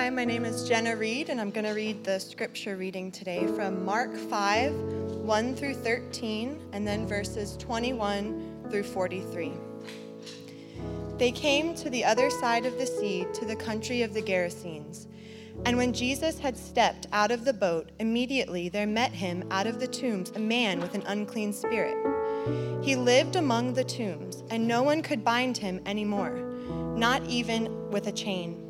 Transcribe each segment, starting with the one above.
Hi, my name is Jenna Reed, and I'm going to read the scripture reading today from Mark 5 1 through 13, and then verses 21 through 43. They came to the other side of the sea to the country of the Gerasenes. And when Jesus had stepped out of the boat, immediately there met him out of the tombs a man with an unclean spirit. He lived among the tombs, and no one could bind him any more, not even with a chain.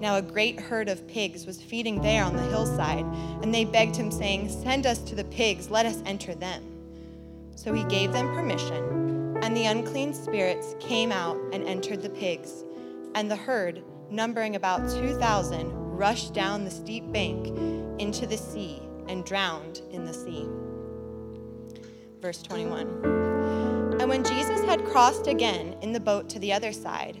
Now a great herd of pigs was feeding there on the hillside, and they begged him, saying, Send us to the pigs, let us enter them. So he gave them permission, and the unclean spirits came out and entered the pigs. And the herd, numbering about 2,000, rushed down the steep bank into the sea and drowned in the sea. Verse 21. And when Jesus had crossed again in the boat to the other side,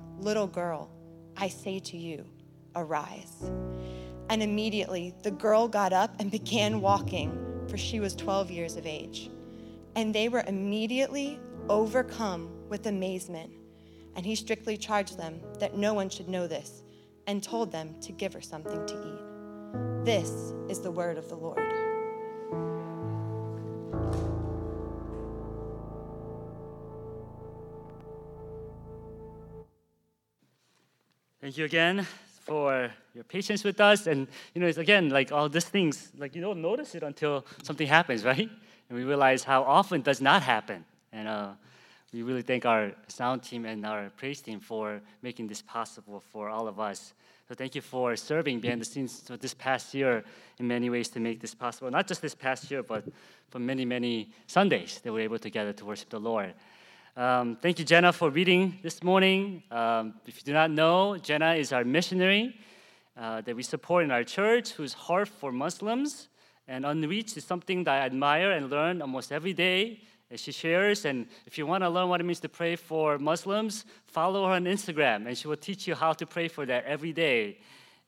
Little girl, I say to you, arise. And immediately the girl got up and began walking, for she was 12 years of age. And they were immediately overcome with amazement. And he strictly charged them that no one should know this, and told them to give her something to eat. This is the word of the Lord. Thank you again for your patience with us. And you know, it's again like all these things, like you don't notice it until something happens, right? And we realize how often does not happen. And uh, we really thank our sound team and our praise team for making this possible for all of us. So thank you for serving behind the scenes for this past year in many ways to make this possible. Not just this past year, but for many, many Sundays that we're able to gather to worship the Lord. Um, thank you, Jenna, for reading this morning. Um, if you do not know, Jenna is our missionary uh, that we support in our church whose heart for Muslims and unreached is something that I admire and learn almost every day and she shares. And if you want to learn what it means to pray for Muslims, follow her on Instagram, and she will teach you how to pray for that every day.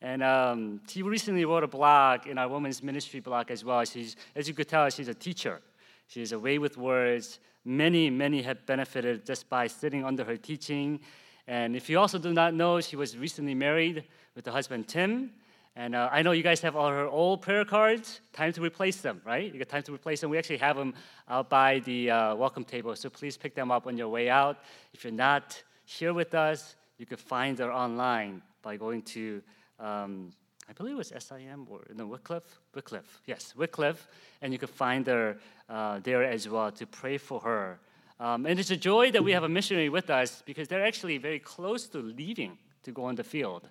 And um, she recently wrote a blog in our women's ministry blog as well. She's, as you could tell, she's a teacher. She's a way with words. Many, many have benefited just by sitting under her teaching. And if you also do not know, she was recently married with her husband Tim. And uh, I know you guys have all her old prayer cards. Time to replace them, right? You got time to replace them. We actually have them out by the uh, welcome table, so please pick them up on your way out. If you're not here with us, you can find her online by going to, um, I believe it was SIM or no Wycliffe, Wycliffe, yes, Wycliffe, and you can find her uh, there as well to pray for her. Um, and it's a joy that we have a missionary with us because they're actually very close to leaving to go on the field.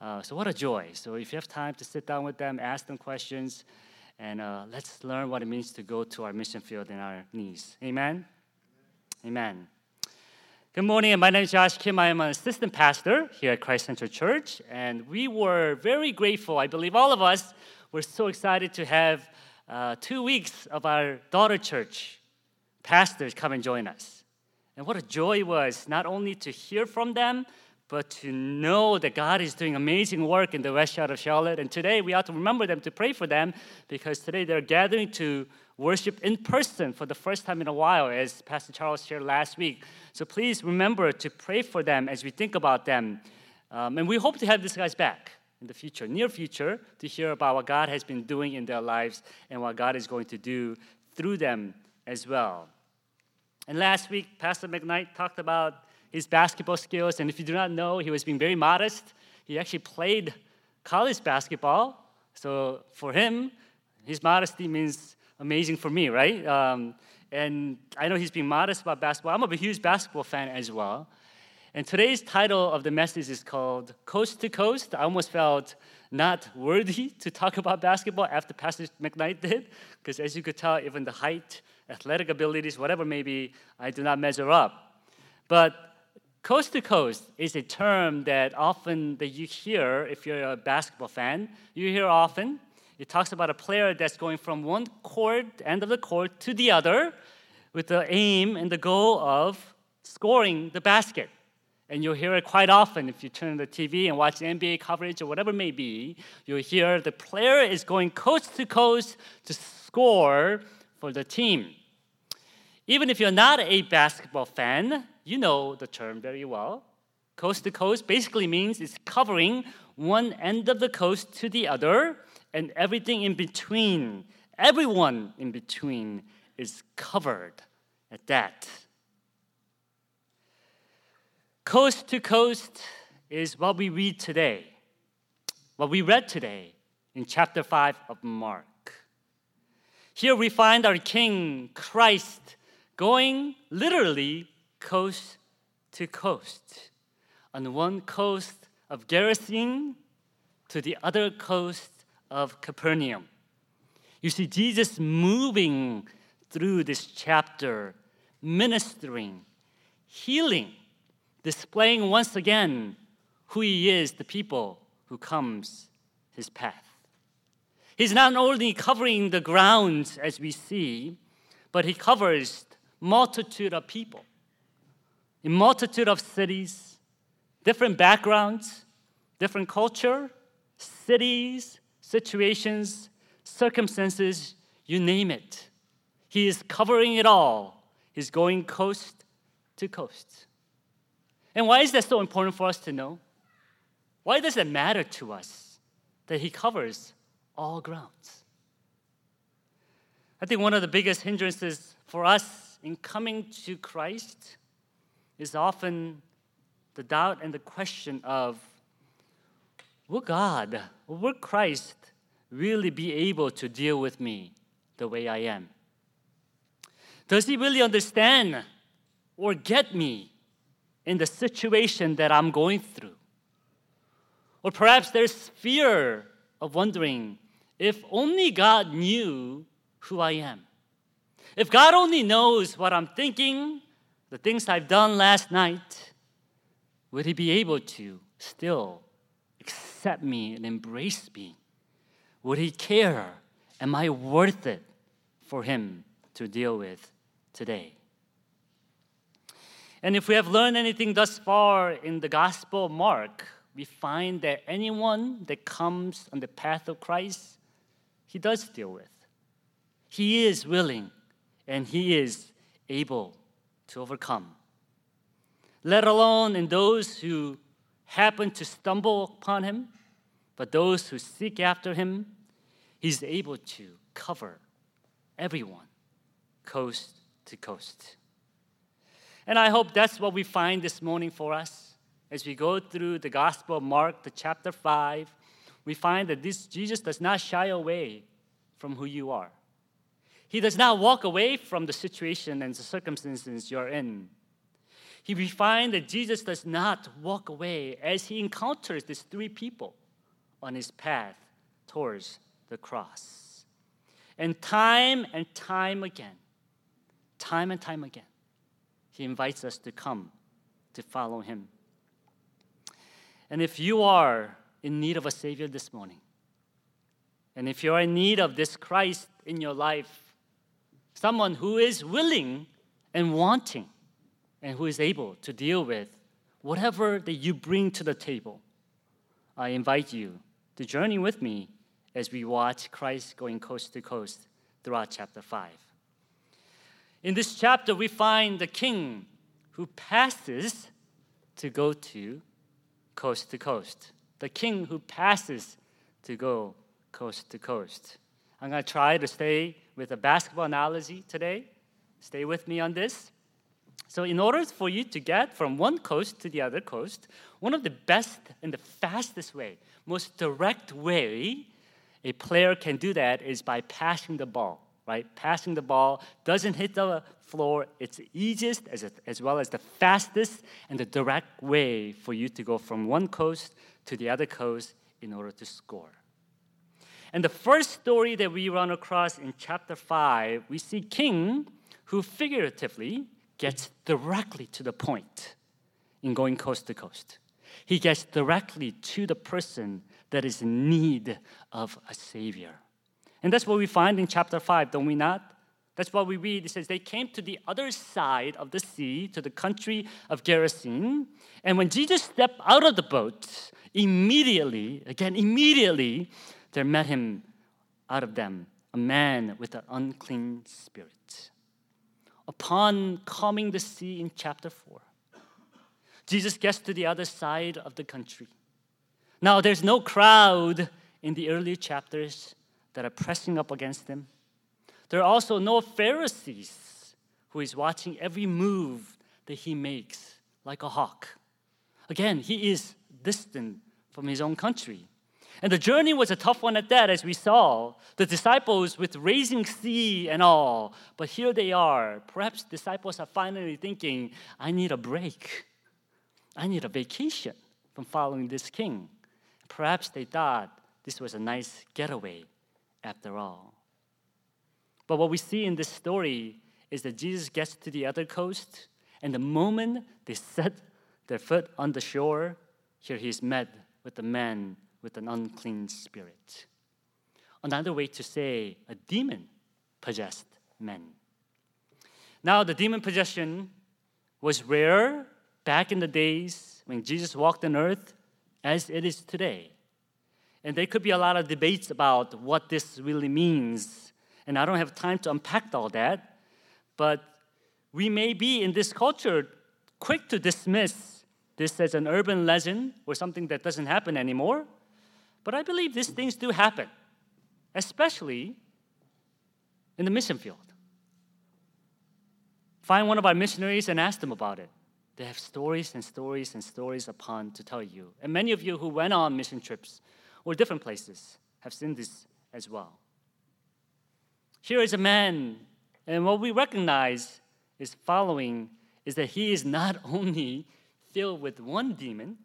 Uh, so, what a joy. So, if you have time to sit down with them, ask them questions, and uh, let's learn what it means to go to our mission field in our knees. Amen? Amen. Good morning, my name is Josh Kim. I am an assistant pastor here at Christ Central Church, and we were very grateful. I believe all of us were so excited to have uh, two weeks of our daughter church pastors come and join us. And what a joy it was not only to hear from them, but to know that God is doing amazing work in the west side of Charlotte. And today we have to remember them to pray for them because today they're gathering to worship in person for the first time in a while, as Pastor Charles shared last week. So please remember to pray for them as we think about them. Um, and we hope to have these guys back in the future, near future, to hear about what God has been doing in their lives and what God is going to do through them as well. And last week, Pastor McKnight talked about his basketball skills. And if you do not know, he was being very modest. He actually played college basketball. So for him, his modesty means amazing for me, right? Um, and I know he's being modest about basketball. I'm a huge basketball fan as well. And today's title of the message is called Coast to Coast. I almost felt not worthy to talk about basketball after Pastor McKnight did, because as you could tell, even the height, athletic abilities, whatever may be, I do not measure up. But Coast to coast is a term that often that you hear if you're a basketball fan. You hear often. It talks about a player that's going from one court, end of the court, to the other, with the aim and the goal of scoring the basket. And you'll hear it quite often if you turn the TV and watch NBA coverage or whatever it may be. You'll hear the player is going coast to coast to score for the team. Even if you're not a basketball fan, you know the term very well. Coast to coast basically means it's covering one end of the coast to the other and everything in between. Everyone in between is covered at that. Coast to coast is what we read today, what we read today in chapter 5 of Mark. Here we find our King, Christ, going literally coast to coast. On one coast of Gerasene to the other coast of Capernaum. You see Jesus moving through this chapter, ministering, healing, displaying once again who he is, the people who comes his path. He's not only covering the ground as we see, but he covers multitude of people a multitude of cities, different backgrounds, different culture, cities, situations, circumstances, you name it. He is covering it all. He's going coast to coast. And why is that so important for us to know? Why does it matter to us that he covers all grounds? I think one of the biggest hindrances for us in coming to Christ is often the doubt and the question of will God, will Christ really be able to deal with me the way I am? Does he really understand or get me in the situation that I'm going through. Or perhaps there's fear of wondering if only God knew who I am. If God only knows what I'm thinking, the things I've done last night, would He be able to still accept me and embrace me? Would He care? Am I worth it for Him to deal with today? And if we have learned anything thus far in the Gospel of Mark, we find that anyone that comes on the path of Christ, He does deal with. He is willing and He is able to overcome. Let alone in those who happen to stumble upon Him, but those who seek after Him, He's able to cover everyone coast to coast. And I hope that's what we find this morning for us. As we go through the Gospel of Mark, the chapter 5, we find that this Jesus does not shy away from who you are. He does not walk away from the situation and the circumstances you're in. He, we find that Jesus does not walk away as he encounters these three people on his path towards the cross. And time and time again, time and time again, he invites us to come to follow him. And if you are in need of a Savior this morning, and if you are in need of this Christ in your life, someone who is willing and wanting and who is able to deal with whatever that you bring to the table, I invite you to journey with me as we watch Christ going coast to coast throughout chapter 5. In this chapter, we find the king who passes to go to coast to coast. The king who passes to go coast to coast. I'm going to try to stay with a basketball analogy today. Stay with me on this. So, in order for you to get from one coast to the other coast, one of the best and the fastest way, most direct way a player can do that is by passing the ball right? Passing the ball doesn't hit the floor. It's the easiest as, as well as the fastest and the direct way for you to go from one coast to the other coast in order to score. And the first story that we run across in chapter 5, we see King who figuratively gets directly to the point in going coast to coast. He gets directly to the person that is in need of a savior. And that's what we find in chapter 5, don't we not? That's what we read. It says, They came to the other side of the sea, to the country of Gerasene. And when Jesus stepped out of the boat, immediately, again, immediately, there met him out of them a man with an unclean spirit. Upon calming the sea in chapter 4, Jesus gets to the other side of the country. Now, there's no crowd in the earlier chapters that are pressing up against him. There are also no Pharisees who is watching every move that he makes like a hawk. Again, he is distant from his own country. And the journey was a tough one at that, as we saw. The disciples with raising sea and all. But here they are. Perhaps disciples are finally thinking, I need a break. I need a vacation from following this king. Perhaps they thought this was a nice getaway after all. But what we see in this story is that Jesus gets to the other coast, and the moment they set their foot on the shore, here he is met with a man with an unclean spirit. Another way to say a demon possessed man. Now, the demon possession was rare back in the days when Jesus walked on earth as it is today. And there could be a lot of debates about what this really means. And I don't have time to unpack all that. But we may be in this culture quick to dismiss this as an urban legend or something that doesn't happen anymore. But I believe these things do happen, especially in the mission field. Find one of our missionaries and ask them about it. They have stories and stories and stories upon to tell you. And many of you who went on mission trips or different places have seen this as well. Here is a man, and what we recognize is following is that he is not only filled with one demon,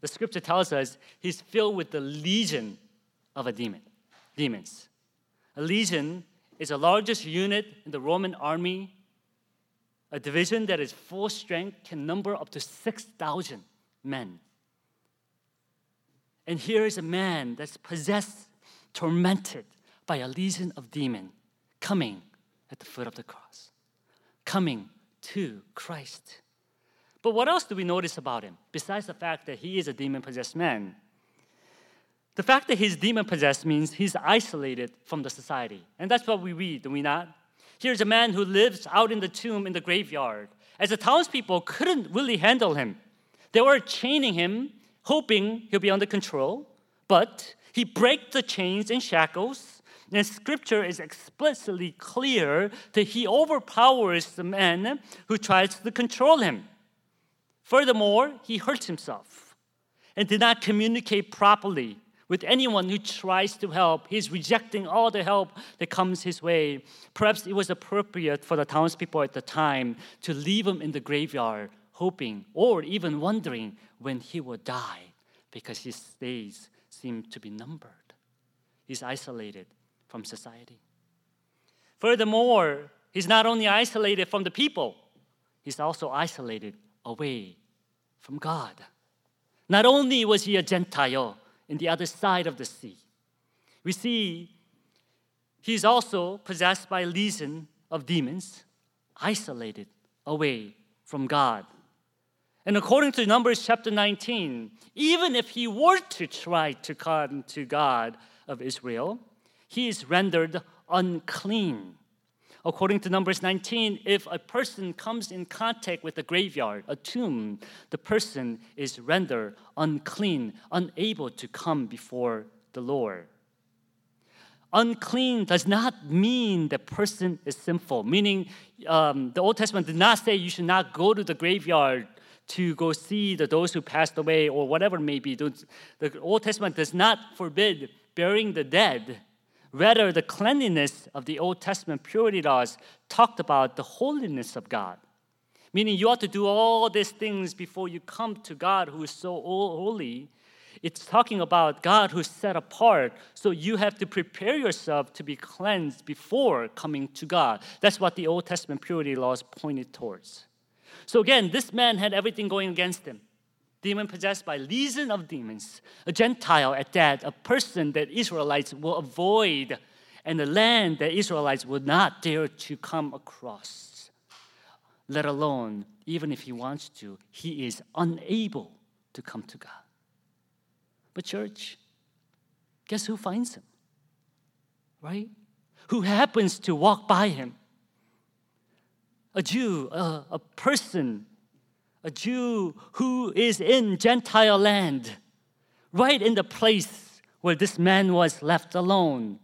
the scripture tells us he's filled with the legion of a demon, demons. A legion is the largest unit in the Roman army. A division that is full strength can number up to 6,000 men. And here is a man that's possessed, tormented by a legion of demons coming at the foot of the cross, coming to Christ. But what else do we notice about him besides the fact that he is a demon possessed man? The fact that he's demon possessed means he's isolated from the society. And that's what we read, do we not? Here's a man who lives out in the tomb in the graveyard. As the townspeople couldn't really handle him, they were chaining him, hoping he'll be under control. But he breaks the chains and shackles. And scripture is explicitly clear that he overpowers the man who tries to control him. Furthermore, he hurts himself and did not communicate properly with anyone who tries to help. He's rejecting all the help that comes his way. Perhaps it was appropriate for the townspeople at the time to leave him in the graveyard, hoping or even wondering when he will die because his days seem to be numbered. He's isolated from society. Furthermore, he's not only isolated from the people, he's also isolated away from God. Not only was he a Gentile, in the other side of the sea. We see he's also possessed by a legion of demons, isolated away from God. And according to Numbers chapter 19, even if he were to try to come to God of Israel, he is rendered unclean According to Numbers 19, if a person comes in contact with a graveyard, a tomb, the person is rendered unclean, unable to come before the Lord. Unclean does not mean the person is sinful, meaning um, the Old Testament did not say you should not go to the graveyard to go see the, those who passed away or whatever may be. The Old Testament does not forbid burying the dead Rather, the cleanliness of the Old Testament purity laws talked about the holiness of God. Meaning, you ought to do all these things before you come to God who is so holy. It's talking about God who's set apart. So you have to prepare yourself to be cleansed before coming to God. That's what the Old Testament purity laws pointed towards. So again, this man had everything going against him demon possessed by legion of demons, a Gentile at that, a person that Israelites will avoid, and a land that Israelites would not dare to come across. Let alone, even if he wants to, he is unable to come to God. But, church, guess who finds him? Right? Who happens to walk by him? A Jew, a, a person a Jew who is in Gentile land, right in the place where this man was left alone,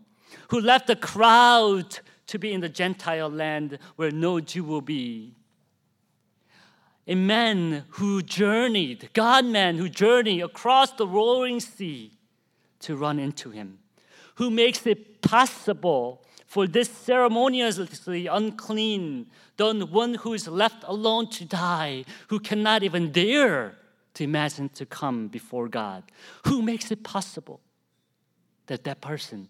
who left the crowd to be in the Gentile land where no Jew will be. A man who journeyed, God man who journeyed across the roaring sea to run into him, who makes it possible for this ceremoniously unclean, the one who is left alone to die, who cannot even dare to imagine to come before God, who makes it possible that that person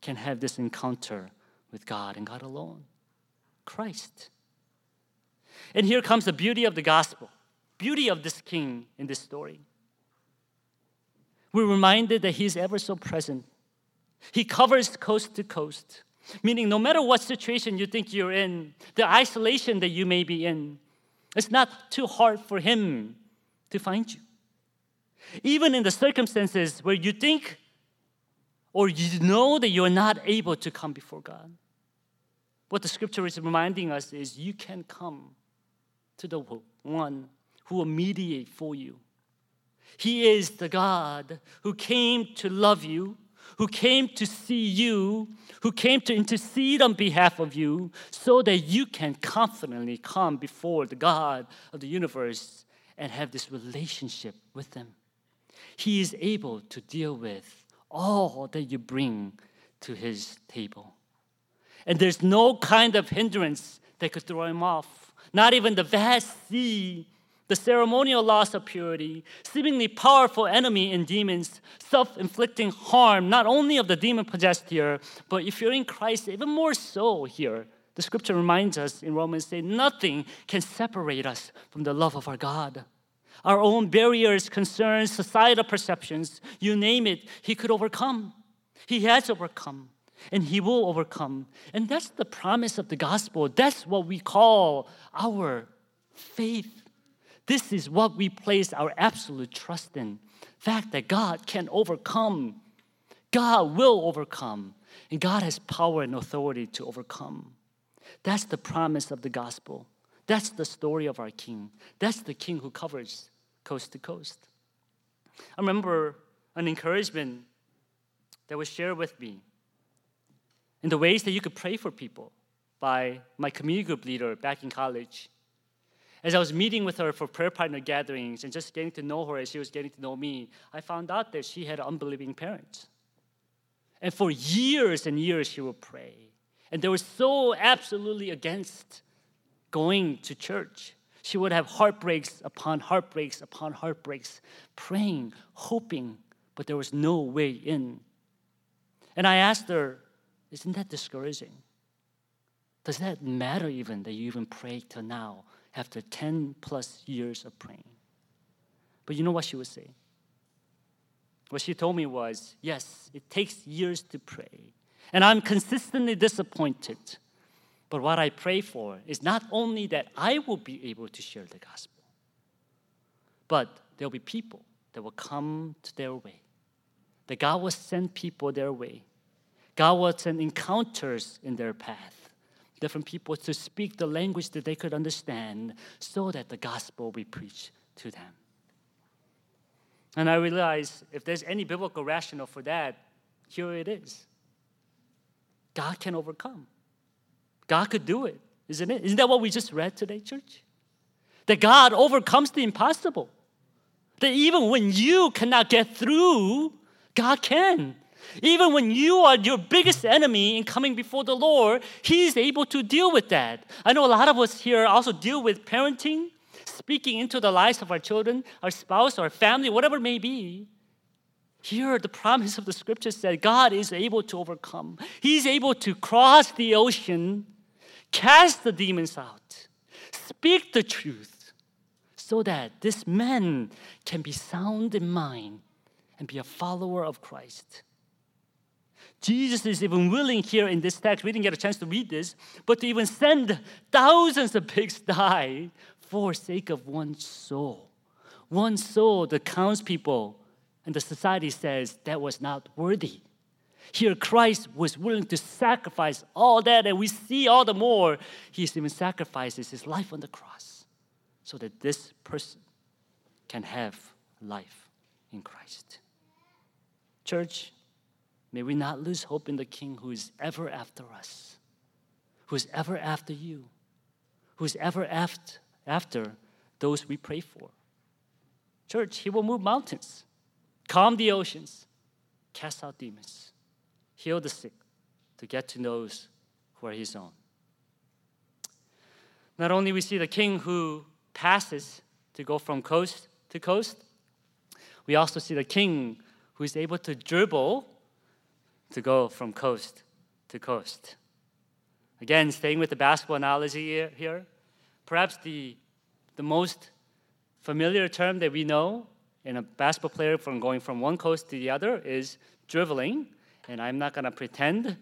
can have this encounter with God and God alone? Christ. And here comes the beauty of the gospel, beauty of this king in this story. We're reminded that he's ever so present. He covers coast to coast. Meaning, no matter what situation you think you're in, the isolation that you may be in, it's not too hard for Him to find you. Even in the circumstances where you think or you know that you're not able to come before God, what the scripture is reminding us is you can come to the one who will mediate for you. He is the God who came to love you who came to see you, who came to intercede on behalf of you, so that you can confidently come before the God of the universe and have this relationship with Him. He is able to deal with all that you bring to His table. And there's no kind of hindrance that could throw Him off. Not even the vast sea, the ceremonial loss of purity, seemingly powerful enemy in demons, self inflicting harm, not only of the demon possessed here, but if you're in Christ, even more so here. The scripture reminds us in Romans say nothing can separate us from the love of our God. Our own barriers, concerns, societal perceptions, you name it, he could overcome. He has overcome and he will overcome. And that's the promise of the gospel. That's what we call our faith. This is what we place our absolute trust in. The fact that God can overcome. God will overcome. And God has power and authority to overcome. That's the promise of the gospel. That's the story of our king. That's the king who covers coast to coast. I remember an encouragement that was shared with me in the ways that you could pray for people by my community group leader back in college. As I was meeting with her for prayer partner gatherings and just getting to know her as she was getting to know me, I found out that she had unbelieving parents. And for years and years, she would pray. And they were so absolutely against going to church. She would have heartbreaks upon heartbreaks upon heartbreaks, praying, hoping, but there was no way in. And I asked her, isn't that discouraging? Does that matter even that you even pray till now after 10 plus years of praying? But you know what she would say? What she told me was, yes, it takes years to pray. And I'm consistently disappointed. But what I pray for is not only that I will be able to share the gospel, but there'll be people that will come to their way. That God will send people their way God will send encounters in their path, different people to speak the language that they could understand so that the gospel be preached to them. And I realize if there's any biblical rationale for that, here it is. God can overcome. God could do it, isn't it? Isn't that what we just read today, church? That God overcomes the impossible. That even when you cannot get through, God can. Even when you are your biggest enemy in coming before the Lord, He's able to deal with that. I know a lot of us here also deal with parenting, speaking into the lives of our children, our spouse, our family, whatever it may be. Here, the promise of the scripture said God is able to overcome. He's able to cross the ocean, cast the demons out, speak the truth, so that this man can be sound in mind and be a follower of Christ. Jesus is even willing here in this text, we didn't get a chance to read this, but to even send thousands of pigs die for sake of one soul. One soul, the people and the society says that was not worthy. Here, Christ was willing to sacrifice all that, and we see all the more. He even sacrifices his life on the cross so that this person can have life in Christ. Church, May we not lose hope in the King who is ever after us, who is ever after you, who is ever after, after those we pray for. Church, He will move mountains, calm the oceans, cast out demons, heal the sick, to get to those who are His own. Not only we see the King who passes to go from coast to coast, we also see the King who is able to dribble to go from coast to coast. Again, staying with the basketball analogy here, perhaps the, the most familiar term that we know in a basketball player from going from one coast to the other is dribbling. And I'm not going to pretend.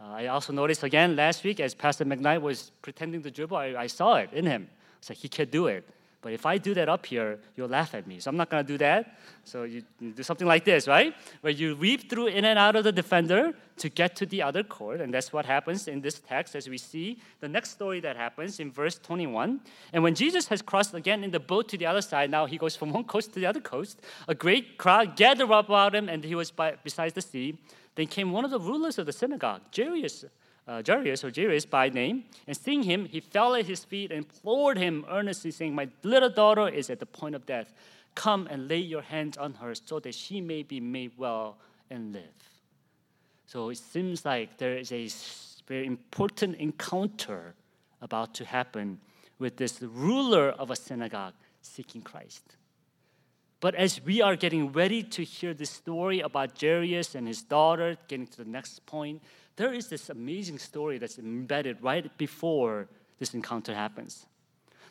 Uh, I also noticed again last week as Pastor McKnight was pretending to dribble, I, I saw it in him. It's like he can't do it. But if I do that up here, you'll laugh at me. So I'm not going to do that. So you, you, do something like this, right? Where you weave through in and out of the defender to get to the other court. And that's what happens in this text as we see the next story that happens in verse 21. And when Jesus has crossed again in the boat to the other side, now he goes from one coast to the other coast, a great crowd gathered about him, and he was by, beside the sea. Then came one of the rulers of the synagogue, Jairus uh, Jairus or Jairus by name, and seeing him, he fell at his feet and implored him earnestly, saying, My little daughter is at the point of death. Come and lay your hands on her so that she may be made well and live. So it seems like there is a very important encounter about to happen with this ruler of a synagogue seeking Christ. But as we are getting ready to hear the story about Jairus and his daughter, getting to the next point, there is this amazing story that's embedded right before this encounter happens.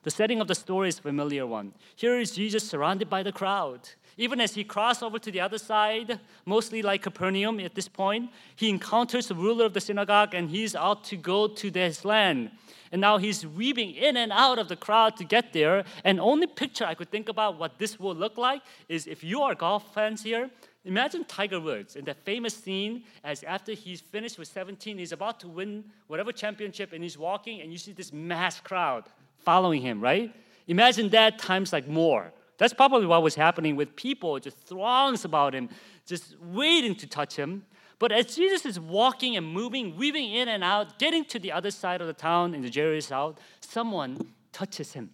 The setting of the story is a familiar one. Here is Jesus surrounded by the crowd. Even as he crossed over to the other side, mostly like Capernaum at this point, he encounters the ruler of the synagogue and he's out to go to his land. And now he's weaving in and out of the crowd to get there. And only picture I could think about what this will look like is if you are golf fans here, imagine Tiger Woods in that famous scene as after he's finished with 17, he's about to win whatever championship and he's walking and you see this mass crowd following him, right? Imagine that times like more. That's probably what was happening with people, just throngs about him, just waiting to touch him. But as Jesus is walking and moving, weaving in and out, getting to the other side of the town in the Jairus house, someone touches him.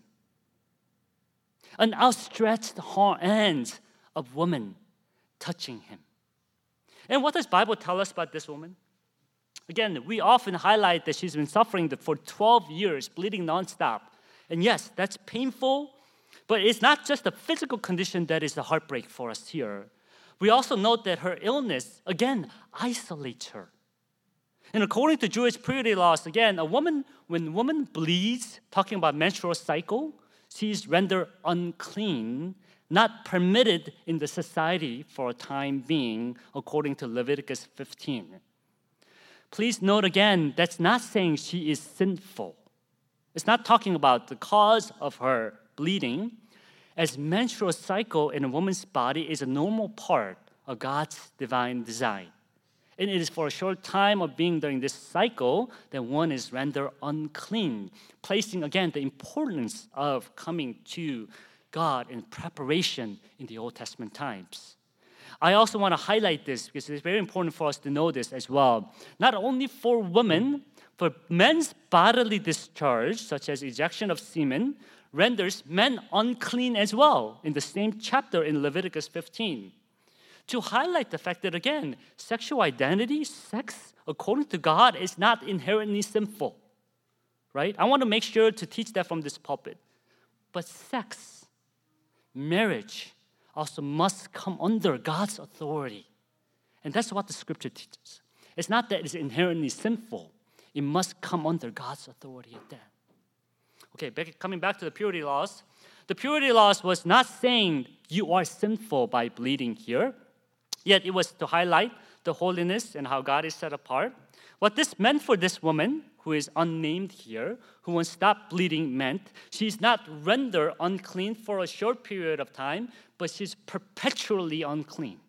An outstretched hand of woman touching him. And what does Bible tell us about this woman? Again, we often highlight that she's been suffering for 12 years, bleeding nonstop. And yes, that's painful, but it's not just a physical condition that is the heartbreak for us here. We also note that her illness, again, isolates her. And according to Jewish purity laws, again, a woman, when a woman bleeds, talking about menstrual cycle, she is rendered unclean, not permitted in the society for a time being, according to Leviticus 15. Please note again, that's not saying she is sinful. It's not talking about the cause of her bleeding as menstrual cycle in a woman's body is a normal part of God's divine design. And it is for a short time of being during this cycle that one is rendered unclean, placing again the importance of coming to God in preparation in the Old Testament times. I also want to highlight this because it's very important for us to know this as well. Not only for women, for men's bodily discharge, such as ejection of semen, renders men unclean as well in the same chapter in Leviticus 15. To highlight the fact that, again, sexual identity, sex, according to God, is not inherently sinful. Right? I want to make sure to teach that from this pulpit. But sex, marriage, also must come under God's authority. And that's what the scripture teaches. It's not that it's inherently sinful, it must come under God's authority at that. Okay, back, coming back to the purity laws. The purity laws was not saying you are sinful by bleeding here, yet it was to highlight the holiness and how God is set apart. What this meant for this woman, who is unnamed here, who won't stop bleeding, meant she's not rendered unclean for a short period of time, but she's perpetually unclean.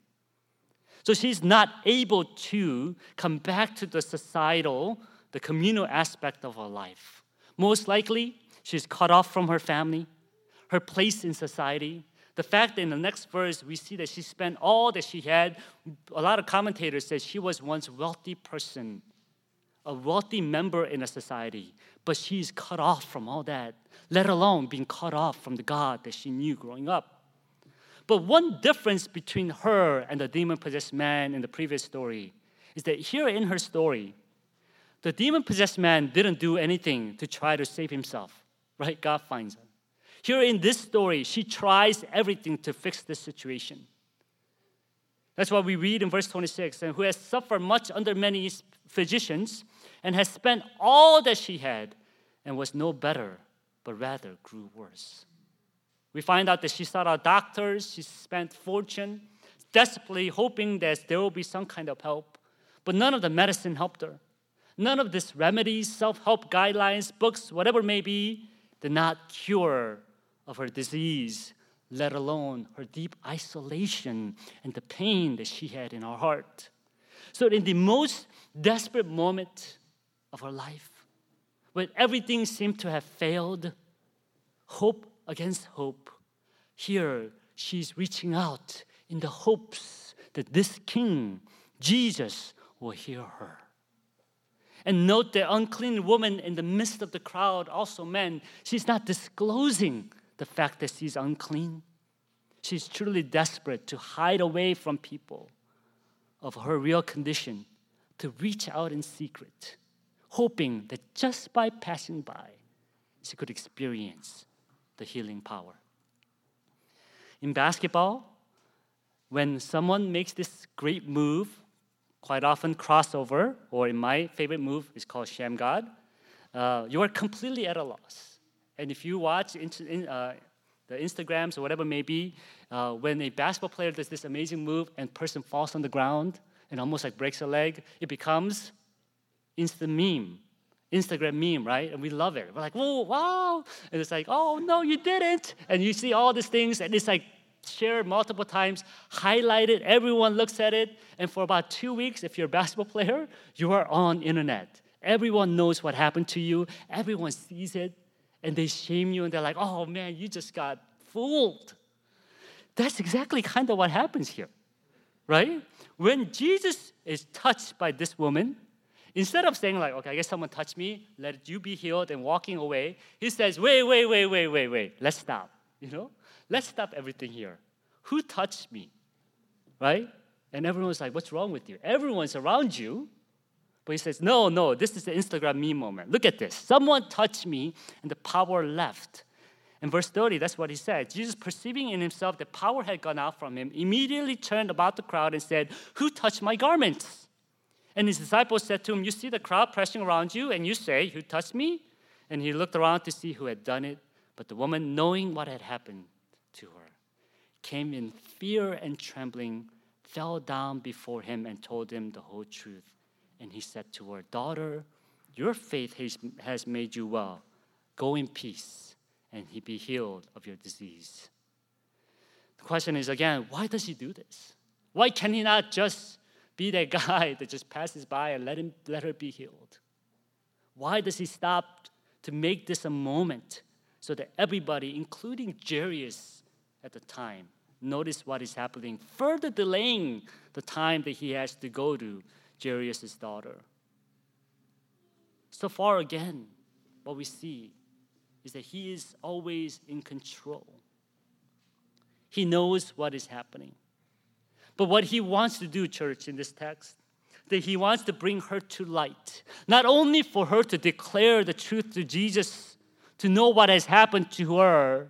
So she's not able to come back to the societal, the communal aspect of her life. Most likely, She's cut off from her family, her place in society. The fact that in the next verse we see that she spent all that she had. A lot of commentators say she was once wealthy person, a wealthy member in a society, but she's cut off from all that, let alone being cut off from the God that she knew growing up. But one difference between her and the demon possessed man in the previous story is that here in her story, the demon possessed man didn't do anything to try to save himself right? God finds her. Here in this story, she tries everything to fix this situation. That's what we read in verse 26 and who has suffered much under many physicians and has spent all that she had and was no better, but rather grew worse. We find out that she sought out doctors, she spent fortune, desperately hoping that there will be some kind of help, but none of the medicine helped her. None of these remedies, self help guidelines, books, whatever it may be, did not cure of her disease, let alone her deep isolation and the pain that she had in her heart. So, in the most desperate moment of her life, when everything seemed to have failed, hope against hope, here she's reaching out in the hopes that this king, Jesus, will hear her. And note the unclean woman in the midst of the crowd also men, she's not disclosing the fact that she's unclean. She's truly desperate to hide away from people of her real condition, to reach out in secret, hoping that just by passing by, she could experience the healing power. In basketball, when someone makes this great move, quite often crossover, or in my favorite move is called Shammgod, uh, you are completely at a loss. And if you watch in, uh, the Instagrams or whatever it may be, uh, when a basketball player does this amazing move and person falls on the ground and almost like breaks a leg, it becomes instant meme. Instagram meme, right? And we love it. We're like, whoa, wow. And it's like, oh, no, you didn't. And you see all these things, and it's like shared multiple times, highlighted, everyone looks at it. And for about two weeks, if you're a basketball player, you are on internet. Everyone knows what happened to you, everyone sees it, and they shame you, and they're like, oh man, you just got fooled. That's exactly kind of what happens here, right? When Jesus is touched by this woman, Instead of saying like, okay, I guess someone touched me, let you be healed and walking away, he says, wait, wait, wait, wait, wait, wait, let's stop. You know? Let's stop everything here. Who touched me? Right? And everyone's like, what's wrong with you? Everyone's around you. But he says, no, no, this is the Instagram meme moment. Look at this. Someone touched me and the power left. In verse 30, that's what he said. Jesus, perceiving in himself that power had gone out from him, immediately turned about the crowd and said, Who touched my garments? And his disciples said to him, You see the crowd pressing around you, and you say, Who touched me? And he looked around to see who had done it. But the woman, knowing what had happened to her, came in fear and trembling, fell down before him, and told him the whole truth. And he said to her, Daughter, your faith has made you well. Go in peace, and he be healed of your disease. The question is again, why does he do this? Why can he not just be that guy that just passes by and let him let her be healed? Why does he stop to make this a moment so that everybody, including Jairus at the time, notice what is happening, further delaying the time that he has to go to Jairus' daughter? So far again, what we see is that he is always in control. He knows what is happening. But what he wants to do, church, in this text, that he wants to bring her to light, not only for her to declare the truth to Jesus, to know what has happened to her,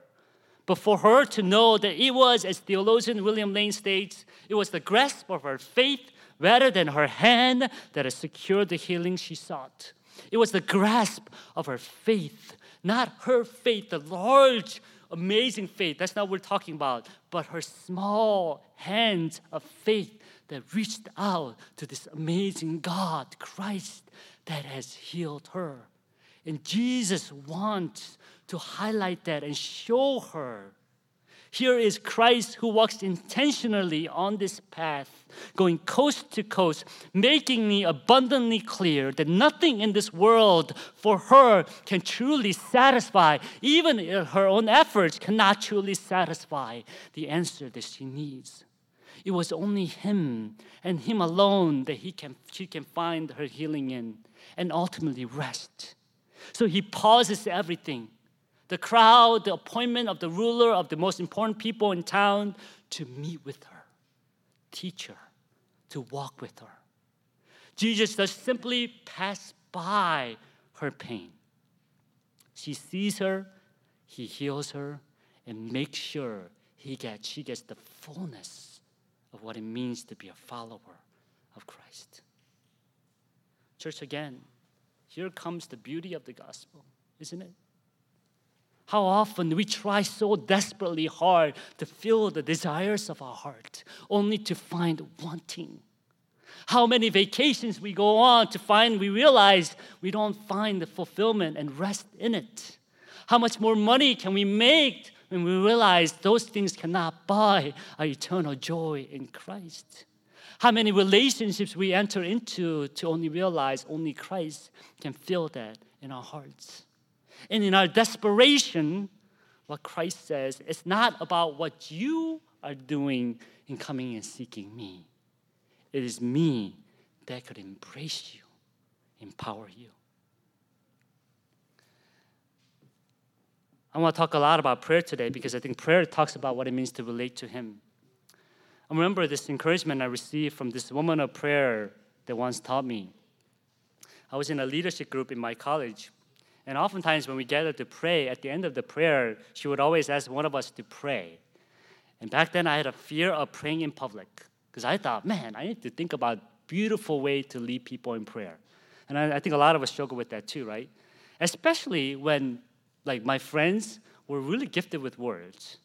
but for her to know that it was, as theologian William Lane states, it was the grasp of her faith rather than her hand that has secured the healing she sought. It was the grasp of her faith, not her faith, the large amazing faith. That's not what we're talking about. But her small hands of faith that reached out to this amazing God, Christ, that has healed her. And Jesus wants to highlight that and show her here is Christ who walks intentionally on this path, going coast to coast, making me abundantly clear that nothing in this world for her can truly satisfy. Even her own efforts cannot truly satisfy the answer that she needs. It was only Him and Him alone that he can, she can find her healing in and ultimately rest. So He pauses everything the crowd, the appointment of the ruler of the most important people in town to meet with her, teach her, to walk with her. Jesus does simply pass by her pain. She sees her, he heals her, and makes sure he gets, she gets the fullness of what it means to be a follower of Christ. Church, again, here comes the beauty of the gospel, isn't it? How often we try so desperately hard to fill the desires of our heart, only to find wanting. How many vacations we go on to find we realize we don't find the fulfillment and rest in it. How much more money can we make when we realize those things cannot buy our eternal joy in Christ? How many relationships we enter into to only realize only Christ can fill that in our hearts? And in our desperation, what Christ says, it's not about what you are doing in coming and seeking me. It is me that could embrace you, empower you. I want to talk a lot about prayer today because I think prayer talks about what it means to relate to Him. I remember this encouragement I received from this woman of prayer that once taught me. I was in a leadership group in my college, And oftentimes, when we gather to pray, at the end of the prayer, she would always ask one of us to pray. And back then, I had a fear of praying in public because I thought, man, I need to think about beautiful way to lead people in prayer. And I, I think a lot of us struggle with that too, right? Especially when, like, my friends were really gifted with words.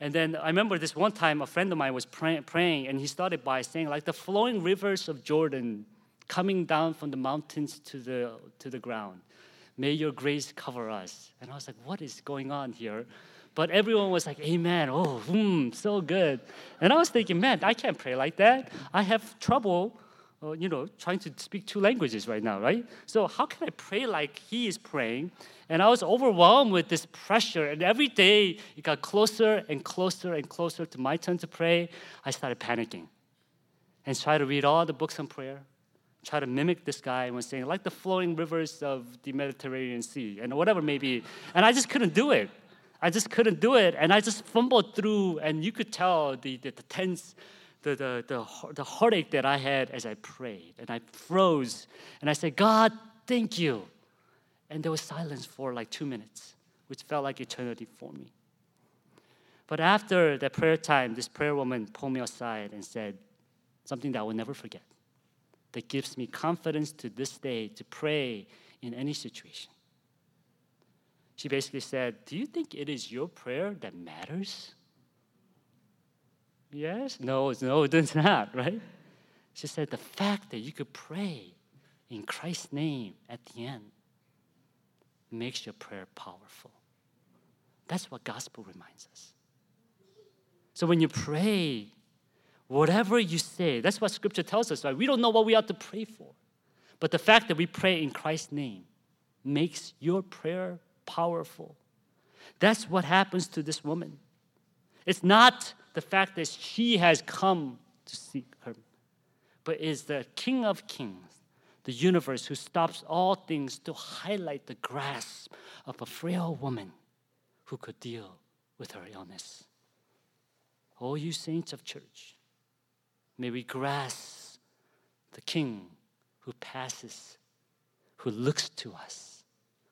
And then I remember this one time a friend of mine was pray- praying, and he started by saying, like, the flowing rivers of Jordan coming down from the mountains to the, to the ground. May your grace cover us. And I was like, what is going on here? But everyone was like, Amen. Oh, hmm, so good. And I was thinking, man, I can't pray like that. I have trouble, uh, you know, trying to speak two languages right now, right? So how can I pray like he is praying? And I was overwhelmed with this pressure. And every day it got closer and closer and closer to my turn to pray. I started panicking and tried to read all the books on prayer try to mimic this guy and was saying, like the flowing rivers of the Mediterranean Sea and whatever maybe. And I just couldn't do it. I just couldn't do it. And I just fumbled through, and you could tell the, the, the tense, the, the, the, the heartache that I had as I prayed. And I froze. And I said, God, thank you. And there was silence for like two minutes, which felt like eternity for me. But after that prayer time, this prayer woman pulled me aside and said something that I will never forget that gives me confidence to this day to pray in any situation. She basically said, Do you think it is your prayer that matters? Yes? No, no, it does not, right? She said, The fact that you could pray in Christ's name at the end makes your prayer powerful. That's what gospel reminds us. So when you pray Whatever you say, that's what scripture tells us, right? We don't know what we ought to pray for. But the fact that we pray in Christ's name makes your prayer powerful. That's what happens to this woman. It's not the fact that she has come to seek her, but is the King of Kings, the universe, who stops all things to highlight the grasp of a frail woman who could deal with her illness. All you saints of church, May we grasp the King who passes, who looks to us,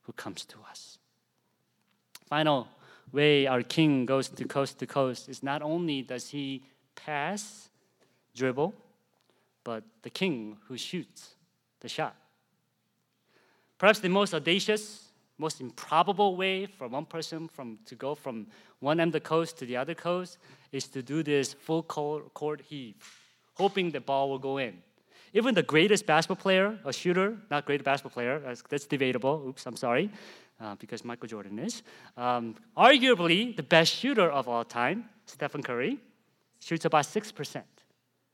who comes to us. Final way our King goes to coast to coast is not only does he pass, dribble, but the King who shoots the shot. Perhaps the most audacious, most improbable way for one person from, to go from one end of the coast to the other coast is to do this full court heave hoping the ball will go in. Even the greatest basketball player, a shooter, not great basketball player, that's, that's debatable. Oops, I'm sorry, uh, because Michael Jordan is. Um, arguably the best shooter of all time, Stephen Curry, shoots about 6%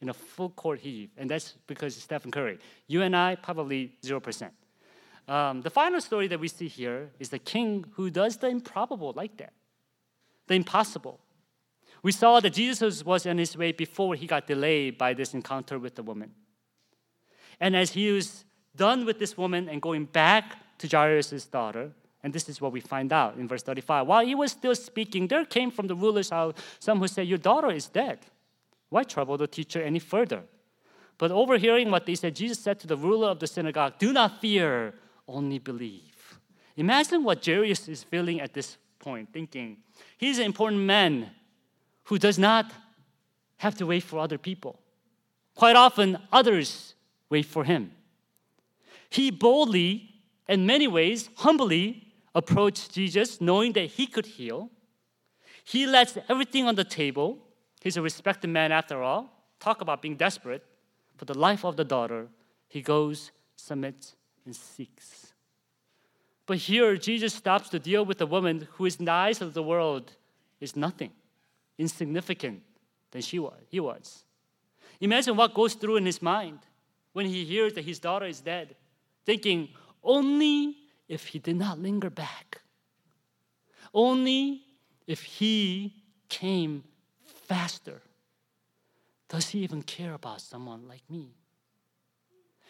in a full court heave, and that's because Stephen Curry. You and I, probably 0%. Um, the final story that we see here is the king who does the improbable like that, the impossible. We saw that Jesus was on his way before he got delayed by this encounter with the woman. And as he was done with this woman and going back to Jairus' daughter, and this is what we find out in verse 35. While he was still speaking, there came from the ruler's house some who said, Your daughter is dead. Why trouble the teacher any further? But overhearing what they said, Jesus said to the ruler of the synagogue, Do not fear, only believe. Imagine what Jairus is feeling at this point, thinking, He's an important man who does not have to wait for other people. Quite often, others wait for him. He boldly, in many ways, humbly approached Jesus, knowing that he could heal. He lets everything on the table. He's a respected man after all. Talk about being desperate. For the life of the daughter, he goes, submits, and seeks. But here, Jesus stops to deal with a woman who, in the eyes of the world, is nothing insignificant than she was, he was. Imagine what goes through in his mind when he hears that his daughter is dead, thinking, only if he did not linger back, only if he came faster, does he even care about someone like me?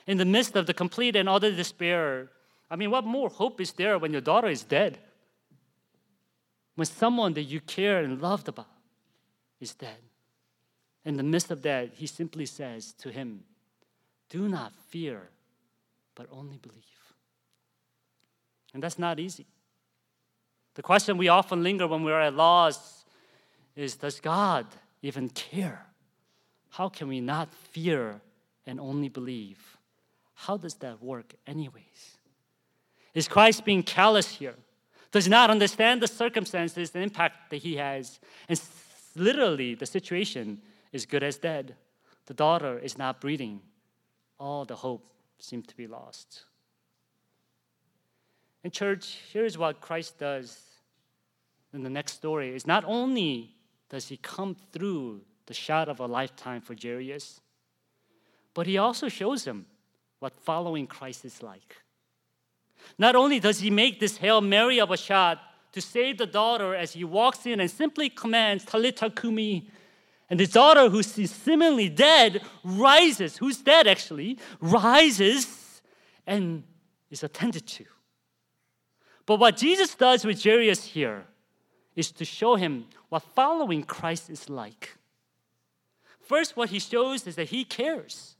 In the midst of the complete and utter despair, I mean, what more hope is there when your daughter is dead? When someone that you care and loved about is dead. In the midst of that, he simply says to him, Do not fear, but only believe. And that's not easy. The question we often linger when we're at loss is Does God even care? How can we not fear and only believe? How does that work, anyways? Is Christ being callous here? Does not understand the circumstances, the impact that he has. And literally, the situation is good as dead. The daughter is not breathing. All the hope seems to be lost. And, church, here's what Christ does in the next story is not only does he come through the shot of a lifetime for Jairus, but he also shows him what following Christ is like. Not only does he make this Hail Mary of a shot to save the daughter as he walks in and simply commands, Talitha Kumi, and the daughter, who's seemingly dead, rises, who's dead actually, rises and is attended to. But what Jesus does with Jairus here is to show him what following Christ is like. First, what he shows is that he cares.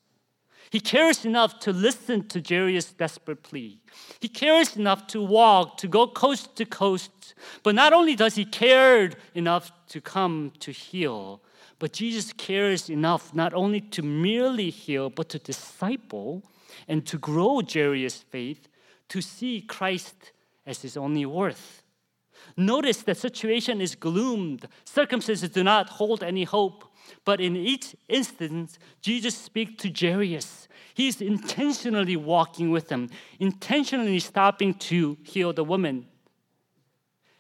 He cares enough to listen to Jairus' desperate plea. He cares enough to walk, to go coast to coast. But not only does he care enough to come to heal, but Jesus cares enough not only to merely heal, but to disciple and to grow Jairus' faith, to see Christ as his only worth. Notice the situation is gloomed. Circumstances do not hold any hope. But in each instance, Jesus speaks to Jairus. He's intentionally walking with him, intentionally stopping to heal the woman.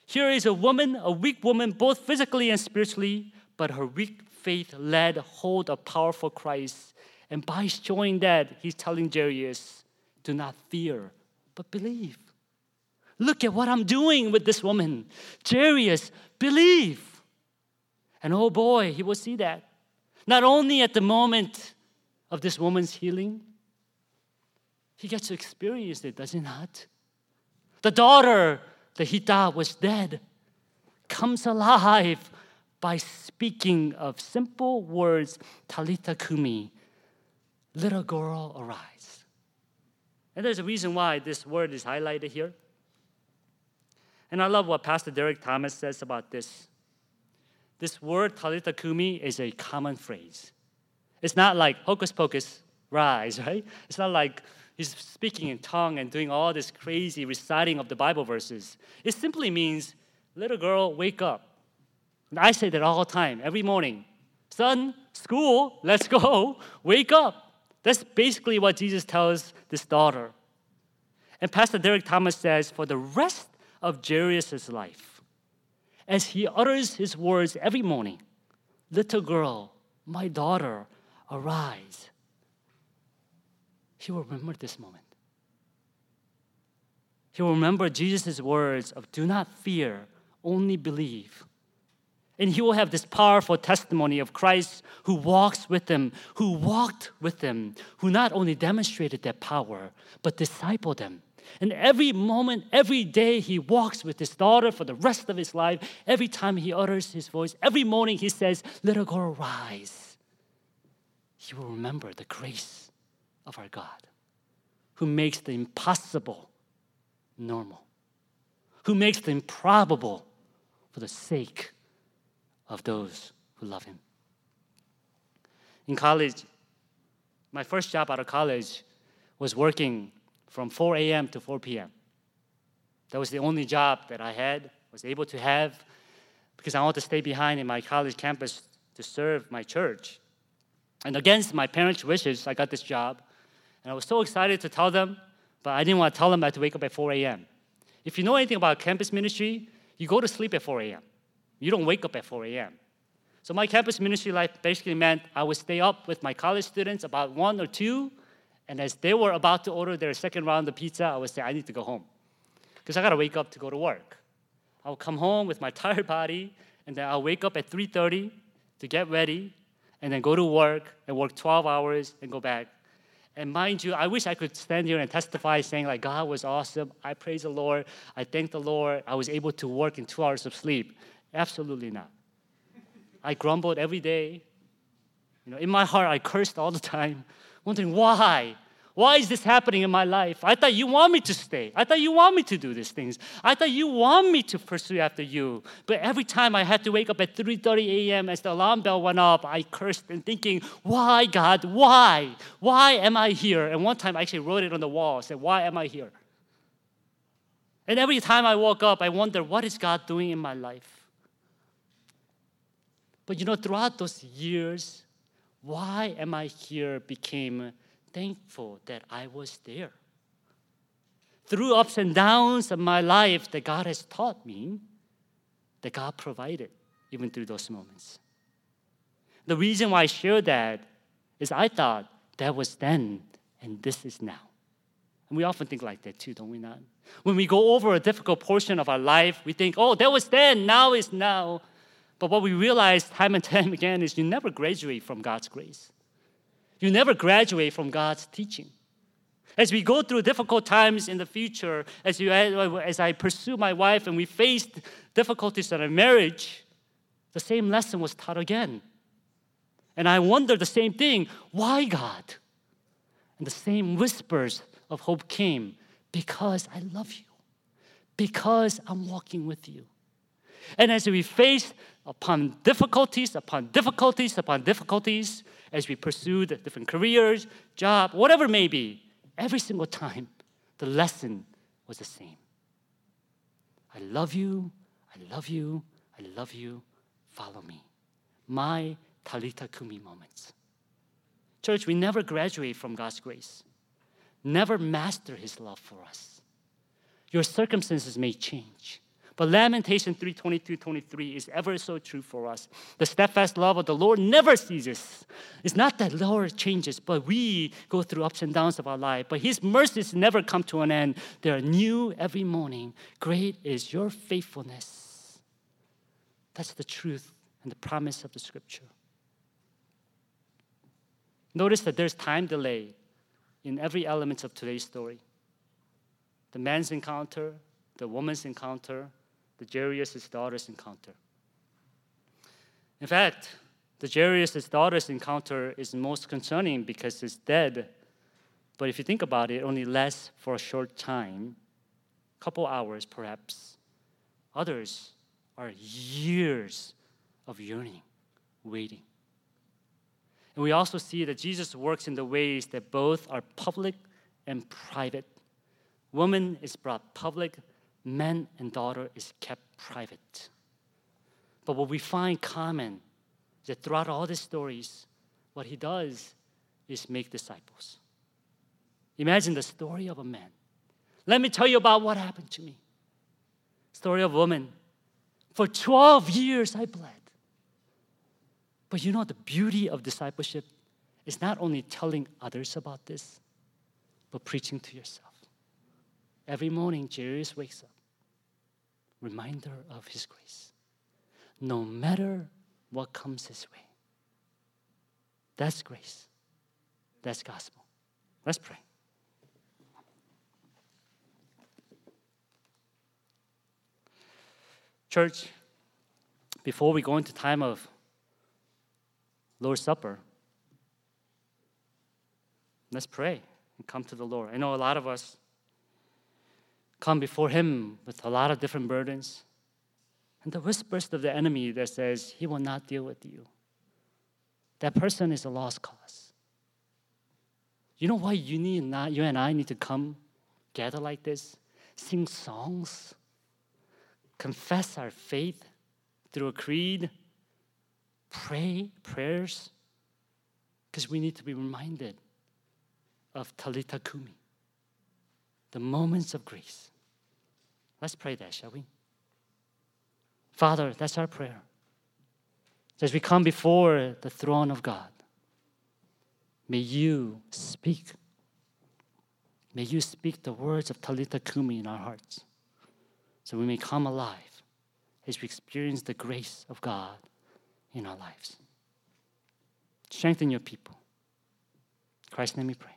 Here is a woman, a weak woman, both physically and spiritually, but her weak faith led hold of powerful Christ. And by showing that, he's telling Jairus, do not fear, but believe. Look at what I'm doing with this woman. Jairus, believe. And oh boy, he will see that. Not only at the moment of this woman's healing, he gets to experience it, does he not? The daughter that he thought was dead comes alive by speaking of simple words, Talitha Kumi, little girl, arise. And there's a reason why this word is highlighted here. And I love what Pastor Derek Thomas says about this. This word talitha kumi is a common phrase. It's not like hocus pocus, rise, right? It's not like he's speaking in tongue and doing all this crazy reciting of the Bible verses. It simply means, little girl, wake up. And I say that all the time, every morning. Son, school, let's go, wake up. That's basically what Jesus tells this daughter. And Pastor Derek Thomas says, for the rest of Jairus' life. As he utters his words every morning Little girl, my daughter, arise. He will remember this moment. He will remember Jesus' words of do not fear, only believe. And he will have this powerful testimony of Christ who walks with them, who walked with them, who not only demonstrated their power, but discipled them and every moment, every day, he walks with his daughter for the rest of his life. Every time he utters his voice, every morning he says, Little girl, rise. He will remember the grace of our God, who makes the impossible normal, who makes the improbable for the sake of those who love him. In college, my first job out of college was working from 4 a.m. to 4 p.m. That was the only job that I had, was able to have, because I wanted to stay behind in my college campus to serve my church. And against my parents' wishes, I got this job. And I was so excited to tell them, but I didn't want to tell them I had to wake up at 4 a.m. If you know anything about campus ministry, you go to sleep at 4 a.m. You don't wake up at 4 a.m. So my campus ministry life basically meant I would stay up with my college students about 1 or 2 and as they were about to order their second round of pizza, I would say, I need to go home. Because I gotta wake up to go to work. I'll come home with my tired body, and then I'll wake up at 3:30 to get ready, and then go to work and work 12 hours and go back. And mind you, I wish I could stand here and testify saying like God was awesome. I praise the Lord. I thank the Lord. I was able to work in two hours of sleep. Absolutely not. I grumbled every day. You know, in my heart, I cursed all the time, wondering why. Why is this happening in my life? I thought you want me to stay. I thought you want me to do these things. I thought you want me to pursue after you. But every time I had to wake up at 3:30 a.m. as the alarm bell went up, I cursed and thinking, "Why, God? Why? Why am I here?" And one time I actually wrote it on the wall. I said, "Why am I here?" And every time I woke up, I wonder, what is God doing in my life? But you know, throughout those years, why am I here became thankful that I was there. Through ups and downs of my life that God has taught me, that God provided even through those moments. The reason why I share that is I thought that was then and this is now. And we often think like that too, don't we not? When we go over a difficult portion of our life, we think, oh, that was then, now is now. But what we realize time and time again is you never graduate from God's grace. You never graduate from God's teaching. As we go through difficult times in the future, as, you, as I pursue my wife and we faced difficulties in our marriage, the same lesson was taught again. And I wonder the same thing why God? And the same whispers of hope came because I love you, because I'm walking with you. And as we face upon difficulties, upon difficulties, upon difficulties, as we pursued different careers, job, whatever it may be, every single time, the lesson was the same. I love you, I love you, I love you, follow me. My Talitha Kumi moments. Church, we never graduate from God's grace, never master His love for us. Your circumstances may change. But Lamentation 3 22 23 is ever so true for us. The steadfast love of the Lord never ceases. It's not that the Lord changes, but we go through ups and downs of our life. But His mercies never come to an end, they are new every morning. Great is your faithfulness. That's the truth and the promise of the scripture. Notice that there's time delay in every element of today's story the man's encounter, the woman's encounter, the Jairus' daughter's encounter. In fact, the Jairus' daughter's encounter is most concerning because it's dead. But if you think about it, it only lasts for a short time, a couple hours perhaps. Others are years of yearning, waiting. And we also see that Jesus works in the ways that both are public and private. Woman is brought public, man and daughter is kept private. But what we find common is that throughout all the stories, what he does is make disciples. Imagine the story of a man. Let me tell you about what happened to me. Story of a woman. For 12 years I bled. But you know, the beauty of discipleship is not only telling others about this, but preaching to yourself. Every morning, Jairus wakes up, reminder of his grace. No matter what comes his way. That's grace. That's gospel. Let's pray. Church, before we go into time of Lord's Supper, let's pray and come to the Lord. I know a lot of us come before Him with a lot of different burdens. And the whispers of the enemy that says, He will not deal with you. That person is a lost cause. You know why you need not you and I need to come gather like this, sing songs, confess our faith through a creed, pray prayers, because we need to be reminded of Talitha Kumi, the moments of grace. Let's pray that, shall we? Father, that's our prayer. As we come before the throne of God, may you speak. May you speak the words of Talitha Kumi in our hearts so we may come alive as we experience the grace of God in our lives. Strengthen your people. In Christ's name we pray.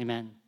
Amen.